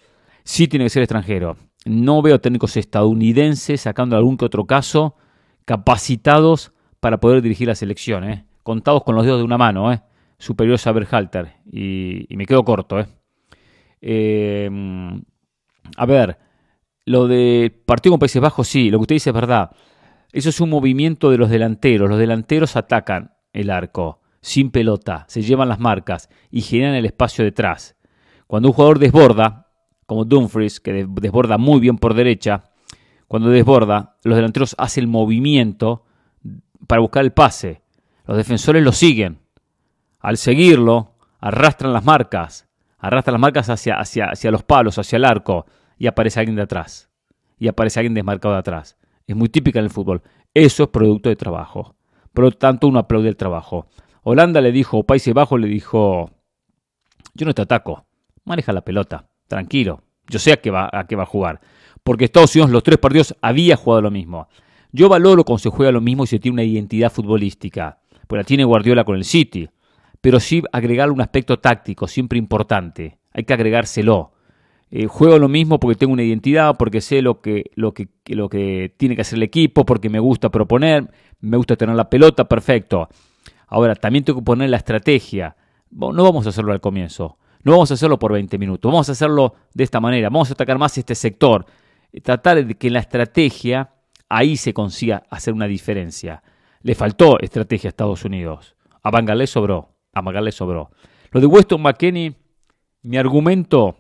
Sí tiene que ser extranjero. No veo técnicos estadounidenses, sacando algún que otro caso, capacitados para poder dirigir la selección, ¿eh? contados con los dedos de una mano, ¿eh? superiores a Berhalter, y, y me quedo corto. ¿eh? Eh, a ver, lo de partido con Países Bajos, sí, lo que usted dice es verdad. Eso es un movimiento de los delanteros. Los delanteros atacan el arco sin pelota, se llevan las marcas y generan el espacio detrás. Cuando un jugador desborda, como Dumfries, que desborda muy bien por derecha, cuando desborda, los delanteros hacen el movimiento para buscar el pase. Los defensores lo siguen. Al seguirlo, arrastran las marcas, arrastran las marcas hacia, hacia, hacia los palos, hacia el arco, y aparece alguien de atrás. Y aparece alguien desmarcado de atrás. Es muy típica en el fútbol. Eso es producto de trabajo. Por lo tanto, uno aplaude el trabajo. Holanda le dijo, Países Bajos le dijo, yo no te ataco, maneja la pelota, tranquilo, yo sé a qué va a, qué va a jugar. Porque Estados Unidos los tres partidos había jugado lo mismo. Yo valoro cuando se juega lo mismo y se tiene una identidad futbolística, pues la tiene Guardiola con el City, pero sí agregarle un aspecto táctico, siempre importante, hay que agregárselo. Eh, juego lo mismo porque tengo una identidad, porque sé lo que, lo, que, lo que tiene que hacer el equipo, porque me gusta proponer, me gusta tener la pelota, perfecto. Ahora, también tengo que poner la estrategia. No vamos a hacerlo al comienzo. No vamos a hacerlo por 20 minutos. Vamos a hacerlo de esta manera. Vamos a atacar más este sector. Tratar de que en la estrategia ahí se consiga hacer una diferencia. Le faltó estrategia a Estados Unidos. A Bangalé sobró. A sobró. Lo de Weston McKenney, mi argumento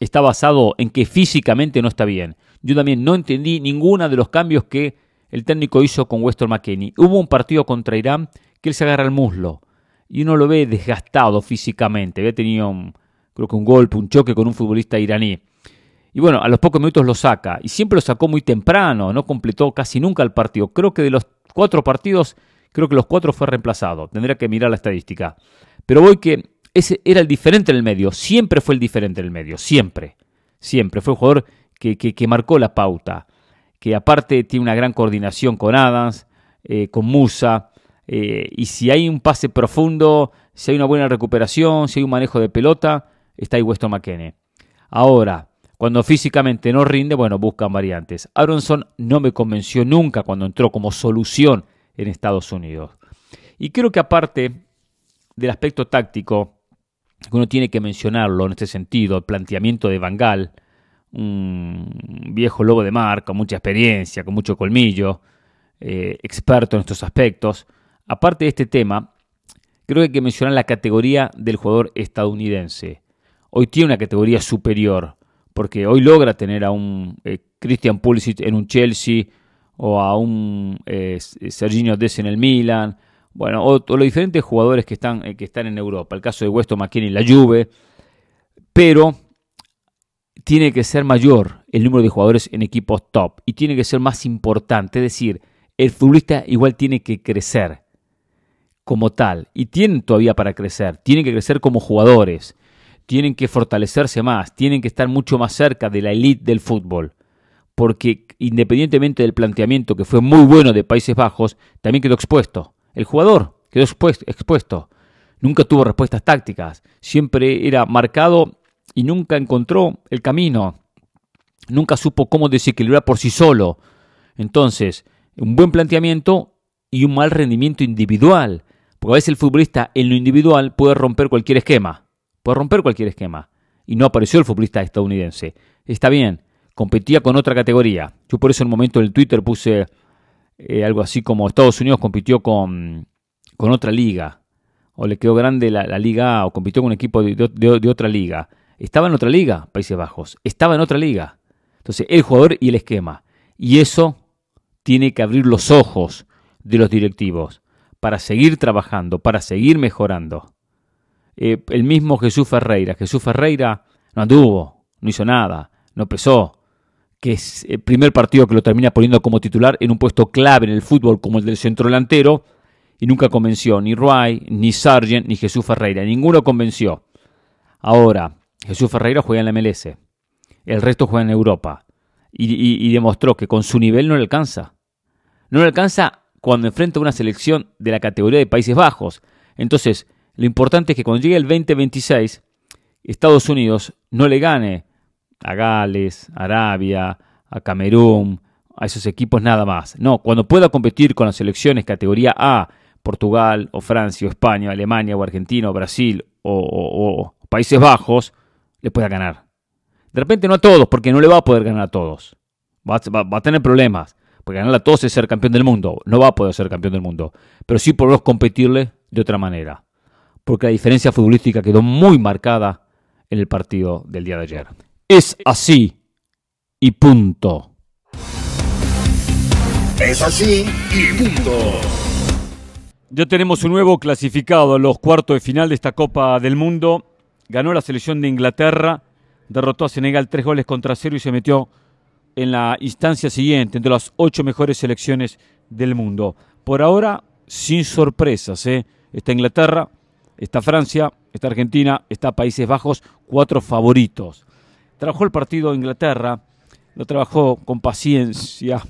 está basado en que físicamente no está bien. Yo también no entendí ninguno de los cambios que el técnico hizo con Weston McKenney. Hubo un partido contra Irán que él se agarra el muslo y uno lo ve desgastado físicamente. Había tenido, un, creo que un golpe, un choque con un futbolista iraní. Y bueno, a los pocos minutos lo saca. Y siempre lo sacó muy temprano, no completó casi nunca el partido. Creo que de los cuatro partidos, creo que los cuatro fue reemplazado. Tendría que mirar la estadística. Pero voy que ese era el diferente en el medio. Siempre fue el diferente en el medio. Siempre. Siempre. Fue un jugador que, que, marcó la pauta. Que aparte tiene una gran coordinación con Adams, eh, con Musa. Eh, y si hay un pase profundo, si hay una buena recuperación, si hay un manejo de pelota, está ahí Weston McKenney. Ahora, cuando físicamente no rinde, bueno, buscan variantes. Aronson no me convenció nunca cuando entró como solución en Estados Unidos. Y creo que aparte del aspecto táctico, que uno tiene que mencionarlo en este sentido, el planteamiento de Bangal, un viejo lobo de mar con mucha experiencia, con mucho colmillo, eh, experto en estos aspectos, Aparte de este tema, creo que hay que mencionar la categoría del jugador estadounidense. Hoy tiene una categoría superior, porque hoy logra tener a un eh, Christian Pulisic en un Chelsea o a un eh, Serginho Dess en el Milan, bueno, o, los diferentes jugadores que están, eh, que están en Europa. El caso de Weston McKinney en la Juve, pero tiene que ser mayor el número de jugadores en equipos top y tiene que ser más importante, es decir, el futbolista igual tiene que crecer como tal y tienen todavía para crecer, tienen que crecer como jugadores, tienen que fortalecerse más, tienen que estar mucho más cerca de la elite del fútbol, porque independientemente del planteamiento que fue muy bueno de Países Bajos, también quedó expuesto. El jugador quedó expuesto, nunca tuvo respuestas tácticas, siempre era marcado y nunca encontró el camino, nunca supo cómo desequilibrar por sí solo. Entonces, un buen planteamiento y un mal rendimiento individual porque a veces el futbolista en lo individual puede romper cualquier esquema. Puede romper cualquier esquema. Y no apareció el futbolista estadounidense. Está bien, competía con otra categoría. Yo por eso en un momento en Twitter puse eh, algo así como Estados Unidos compitió con, con otra liga, o le quedó grande la, liga A, o compitió con un equipo de, otra liga. Estaba en otra liga, Países Bajos, estaba en otra liga. Entonces, el jugador y el esquema. Y eso tiene que abrir los ojos de los directivos para seguir trabajando, para seguir mejorando. Eh, el mismo Jesús Ferreira. Jesús Ferreira no anduvo, no hizo nada, no pesó, que es el primer partido que lo termina poniendo como titular en un puesto clave en el fútbol como el del centro delantero, y nunca convenció ni Ruay, ni Sargent, ni Jesús Ferreira. Ninguno convenció. Ahora, Jesús Ferreira juega en la MLS. El resto juega en Europa. Y, demostró que con su nivel no le alcanza. No le alcanza cuando enfrenta una selección de la categoría de Países Bajos. Entonces, lo importante es que cuando llegue el 2026, Estados Unidos no le gane a Gales, Arabia, a Camerún, a esos equipos nada más. No, cuando pueda competir con las selecciones categoría A, Portugal o Francia o España, Alemania o Argentina o Brasil o, Países Bajos, le pueda ganar. De repente no a todos, porque no le va a poder ganar a todos. Va, a tener problemas. Porque ganar a todos es ser campeón del mundo. No va a poder ser campeón del mundo. Pero sí podemos competirle de otra manera. Porque la diferencia futbolística quedó muy marcada en el partido del día de ayer. Es así y punto. Es así y punto. Ya tenemos un nuevo clasificado a los cuartos de final de esta Copa del Mundo. Ganó la selección de Inglaterra, derrotó a Senegal tres goles contra cero y se metió en la instancia siguiente, entre las ocho mejores selecciones del mundo. Por ahora, sin sorpresas. ¿eh? Está Inglaterra, está Francia, está Argentina, está Países Bajos, cuatro favoritos. Trabajó el partido Inglaterra, lo trabajó con paciencia,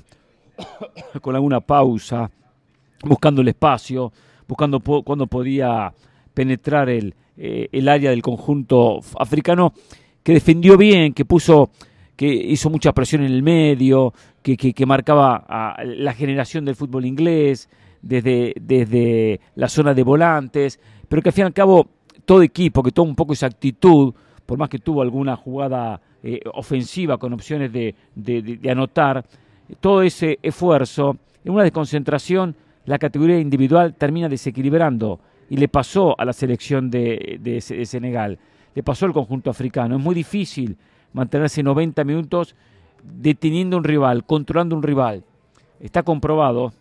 con alguna pausa, buscando el espacio, buscando cuándo podía penetrar el, eh, el área del conjunto africano, que defendió bien, que puso que hizo mucha presión en el medio, que, que, marcaba la generación del fútbol inglés desde, desde la zona de volantes, pero que al fin y al cabo todo equipo que tuvo un poco esa actitud, por más que tuvo alguna jugada eh, ofensiva con opciones de, anotar, todo ese esfuerzo, en una desconcentración, la categoría individual termina desequilibrando y le pasó a la selección de, de, Senegal, le pasó al conjunto africano. Es muy difícil mantenerse 90 minutos deteniendo un rival, controlando un rival. Está comprobado,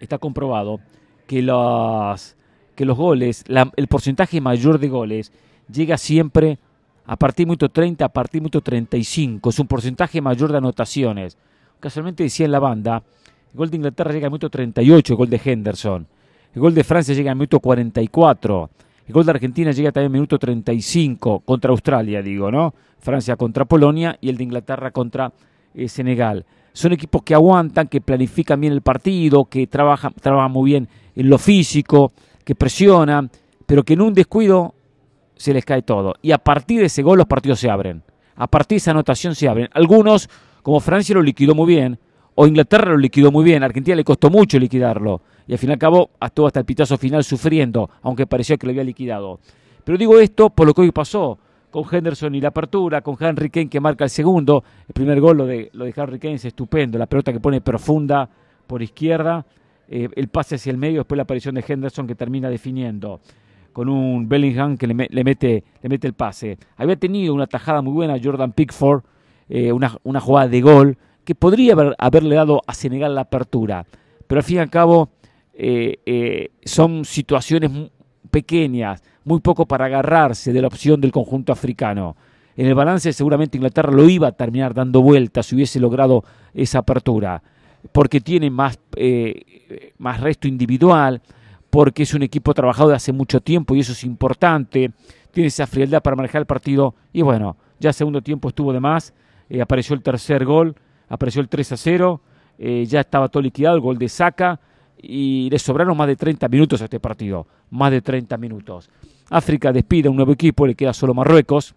está comprobado que los, que los goles, el porcentaje mayor de goles llega siempre a partir de minuto 30, a partir de minuto 35. Es un porcentaje mayor de anotaciones. Casualmente decía en la banda, el gol de Inglaterra llega al minuto 38, el gol de Henderson. El gol de Francia llega al minuto 44. El gol de Argentina llega también minuto 35 contra Australia, digo, ¿no? Francia contra Polonia y el de Inglaterra contra eh, Senegal. Son equipos que aguantan, que planifican bien el partido, que trabajan, trabajan muy bien en lo físico, que presionan, pero que en un descuido se les cae todo. Y a partir de ese gol los partidos se abren. A partir de esa anotación se abren. Algunos, como Francia lo liquidó muy bien, o Inglaterra lo liquidó muy bien, a Argentina le costó mucho liquidarlo. Y al fin y al cabo estuvo hasta el pitazo final sufriendo, aunque pareció que lo había liquidado. Pero digo esto por lo que hoy pasó con Henderson y la apertura, con Henry Kane que marca el segundo. El primer gol lo de, lo de Henry Kane es estupendo, la pelota que pone profunda por izquierda eh, el pase hacia el medio, después la aparición de Henderson que termina definiendo con un Bellingham que le, mete, le mete el pase. Había tenido una tajada muy buena Jordan Pickford, eh, una, jugada de gol que podría haberle dado a Senegal la apertura, pero al fin y al cabo eh, son situaciones pequeñas, muy poco para agarrarse de la opción del conjunto africano. En el balance seguramente Inglaterra lo iba a terminar dando vueltas si hubiese logrado esa apertura porque tiene más, eh, más resto individual, porque es un equipo trabajado de hace mucho tiempo y eso es importante, tiene esa frialdad para manejar el partido y bueno, ya segundo tiempo estuvo de más, eh, apareció el tercer gol, apareció el 3 a 0, eh, ya estaba todo liquidado, el gol de Saca y le sobraron más de 30 minutos a este partido, más de 30 minutos. África despide a un nuevo equipo, le queda solo Marruecos,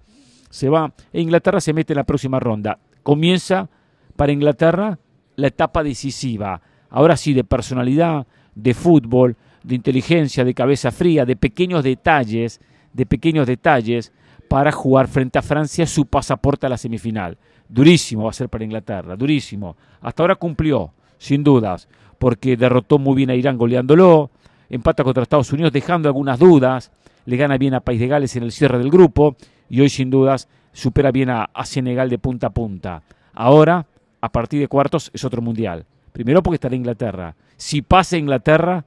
se va e Inglaterra se mete en la próxima ronda. Comienza para Inglaterra la etapa decisiva. Ahora sí, de personalidad, de fútbol, de inteligencia, de cabeza fría, de pequeños detalles, de pequeños detalles para jugar frente a Francia su pasaporte a la semifinal. Durísimo va a ser para Inglaterra, durísimo. Hasta ahora cumplió, sin dudas, porque derrotó muy bien a Irán goleándolo, empata contra Estados Unidos dejando algunas dudas, le gana bien a País de Gales en el cierre del grupo y hoy sin dudas supera bien a, Senegal de punta a punta. Ahora, a partir de cuartos, es otro mundial. Primero porque estará Inglaterra. Si pasa Inglaterra,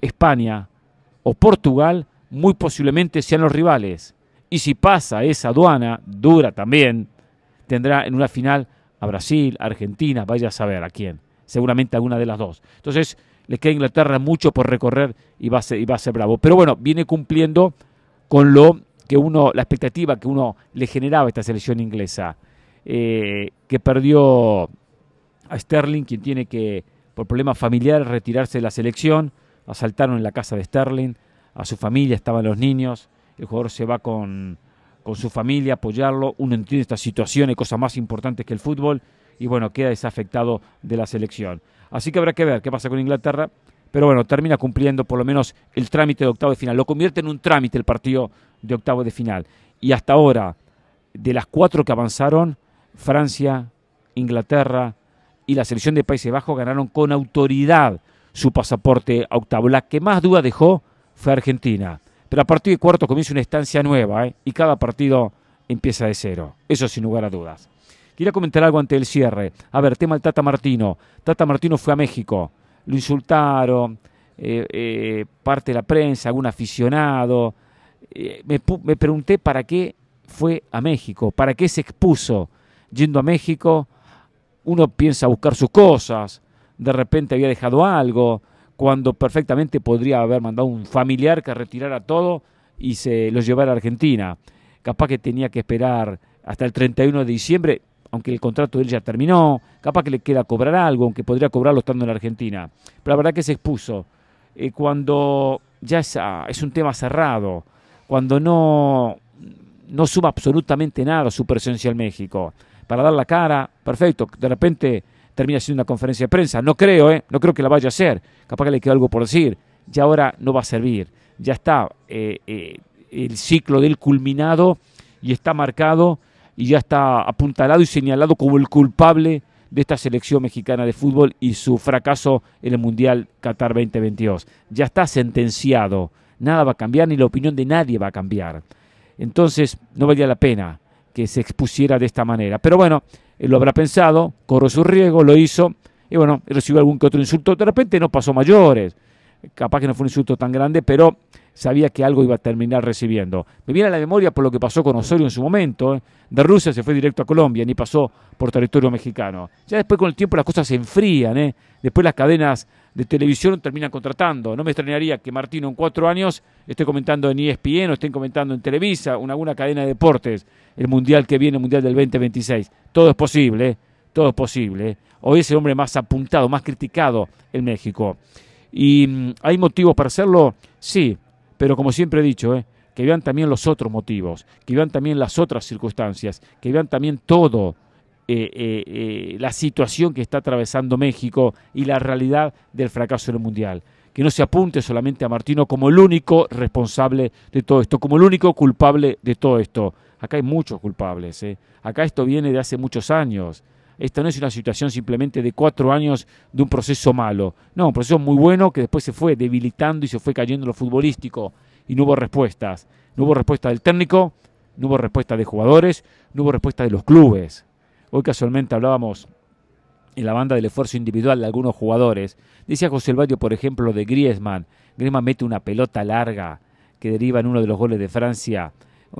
España o Portugal muy posiblemente sean los rivales. Y si pasa esa aduana, dura también, tendrá en una final a Brasil, Argentina, vaya a saber a quién. Seguramente alguna de las dos. Entonces, le queda a Inglaterra mucho por recorrer y va a ser, y va a ser bravo. Pero bueno, viene cumpliendo con lo que uno, la expectativa que uno le generaba a esta selección inglesa, eh, que perdió a Sterling, quien tiene que, por problemas familiares, retirarse de la selección. Asaltaron en la casa de Sterling, a su familia estaban los niños, el jugador se va con, con su familia a apoyarlo, uno entiende esta situación, hay cosas más importantes que el fútbol, y bueno, queda desafectado de la selección. Así que habrá que ver qué pasa con Inglaterra, pero bueno, termina cumpliendo por lo menos el trámite de octavo de final. Lo convierte en un trámite el partido de octavo de final. Y hasta ahora, de las cuatro que avanzaron, Francia, Inglaterra y la selección de Países Bajos ganaron con autoridad su pasaporte a octavo. La que más duda dejó fue Argentina. Pero a partir de cuarto comienza una estancia nueva ¿eh? y cada partido empieza de cero. Eso sin lugar a dudas. Quería comentar algo ante el cierre. A ver, tema del Tata Martino. Tata Martino fue a México. Lo insultaron, eh, eh, parte de la prensa, algún aficionado. me, me pregunté para qué fue a México, para qué se expuso yendo a México. Uno piensa buscar sus cosas, de repente había dejado algo, cuando perfectamente podría haber mandado un familiar que retirara todo y se lo llevara a Argentina. Capaz que tenía que esperar hasta el 31 de diciembre, aunque el contrato de él ya terminó, capaz que le queda cobrar algo, aunque podría cobrarlo estando en la Argentina. Pero la verdad que se expuso. Eh, cuando ya es, ah, es un tema cerrado, cuando no, no suma absolutamente nada su presencia en México, para dar la cara, perfecto, de repente termina siendo una conferencia de prensa. No creo, ¿eh? No creo que la vaya a hacer. Capaz que le queda algo por decir. Ya ahora no va a servir. Ya está eh, eh, el ciclo del culminado y está marcado y ya está apuntalado y señalado como el culpable de esta selección mexicana de fútbol y su fracaso en el Mundial Qatar 2022. Ya está sentenciado. Nada va a cambiar ni la opinión de nadie va a cambiar. Entonces no valía la pena que se expusiera de esta manera. Pero bueno, él lo habrá pensado, corrió su riesgo, lo hizo, y bueno, recibió algún que otro insulto. De repente no pasó mayores, capaz que no fue un insulto tan grande, pero sabía que algo iba a terminar recibiendo. Me viene a la memoria por lo que pasó con Osorio en su momento. ¿eh? De Rusia se fue directo a Colombia, ni pasó por territorio mexicano. Ya después con el tiempo las cosas se enfrían. ¿eh? Después las cadenas de televisión terminan contratando. No me extrañaría que Martino en cuatro años esté comentando en ESPN o estén comentando en Televisa, en alguna cadena de deportes, el Mundial que viene, el Mundial del 2026. Todo es posible, ¿eh? todo es posible. Hoy es el hombre más apuntado, más criticado en México. ¿Y mm, hay motivos para hacerlo? Sí, pero como siempre he dicho, ¿eh? que vean también los otros motivos, que vean también las otras circunstancias, que vean también todo eh, eh, eh, la situación que está atravesando México y la realidad del fracaso en el Mundial. Que no se apunte solamente a Martino como el único responsable de todo esto, como el único culpable de todo esto. Acá hay muchos culpables. Acá esto viene de hace muchos años. Esta no es una situación simplemente de cuatro años de un proceso malo. No, un proceso muy bueno que después se fue debilitando y se fue cayendo en lo futbolístico y no hubo respuestas. No hubo respuesta del técnico, no hubo respuesta de jugadores, no hubo respuesta de los clubes. Hoy casualmente hablábamos en la banda del esfuerzo individual de algunos jugadores. Decía José Elvadio, por ejemplo, de Griezmann. Griezmann mete una pelota larga que deriva en uno de los goles de Francia,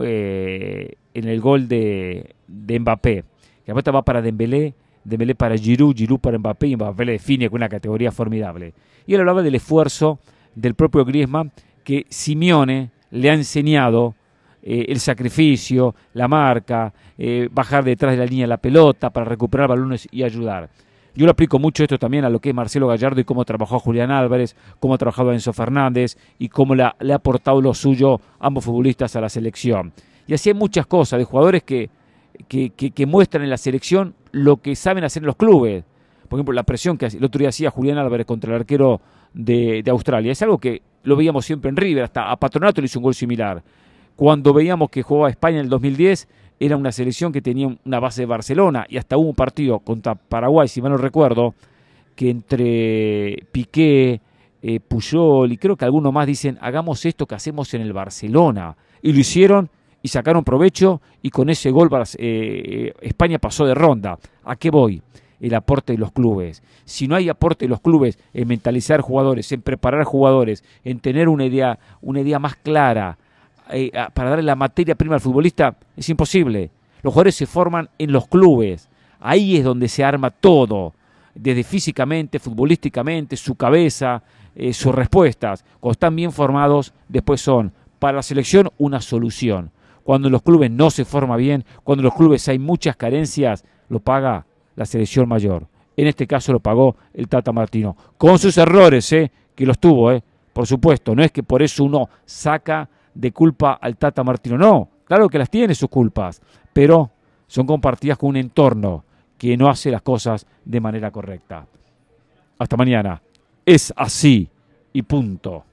eh, en el gol de, de Mbappé. La pelota va para Dembélé, Dembélé para Giroud, Giroud para Mbappé y Mbappé le define con una categoría formidable. Y él hablaba del esfuerzo del propio Griezmann que Simeone le ha enseñado eh, el sacrificio, la marca, eh, bajar detrás de la línea la pelota para recuperar balones y ayudar. Yo lo aplico mucho esto también a lo que es Marcelo Gallardo y cómo trabajó Julián Álvarez, cómo ha trabajado Enzo Fernández y cómo le ha, aportado lo suyo ambos futbolistas a la selección. Y así hay muchas cosas de jugadores que, que, muestran en la selección lo que saben hacer en los clubes. Por ejemplo, la presión que el otro día hacía Julián Álvarez contra el arquero de, de Australia. Es algo que lo veíamos siempre en River, hasta a Patronato le hizo un gol similar cuando veíamos que jugaba España en el 2010, era una selección que tenía una base de Barcelona y hasta hubo un partido contra Paraguay, si mal no recuerdo, que entre Piqué, eh, Puyol y creo que algunos más dicen, hagamos esto que hacemos en el Barcelona. Y lo hicieron y sacaron provecho y con ese gol eh, España pasó de ronda. ¿A qué voy? El aporte de los clubes. Si no hay aporte de los clubes en mentalizar jugadores, en preparar jugadores, en tener una idea, una idea más clara eh, para darle la materia prima al futbolista, es imposible. Los jugadores se forman en los clubes. Ahí es donde se arma todo, desde físicamente, futbolísticamente, su cabeza, eh, sus respuestas. Cuando están bien formados, después son para la selección una solución. Cuando en los clubes no se forma bien, cuando en los clubes hay muchas carencias, lo paga la selección mayor. En este caso lo pagó el Tata Martino, con sus errores, ¿eh? que los tuvo, ¿eh? por supuesto. No es que por eso uno saca de culpa al Tata Martino, no, claro que las tiene sus culpas, pero son compartidas con un entorno que no hace las cosas de manera correcta. Hasta mañana. Es así y punto.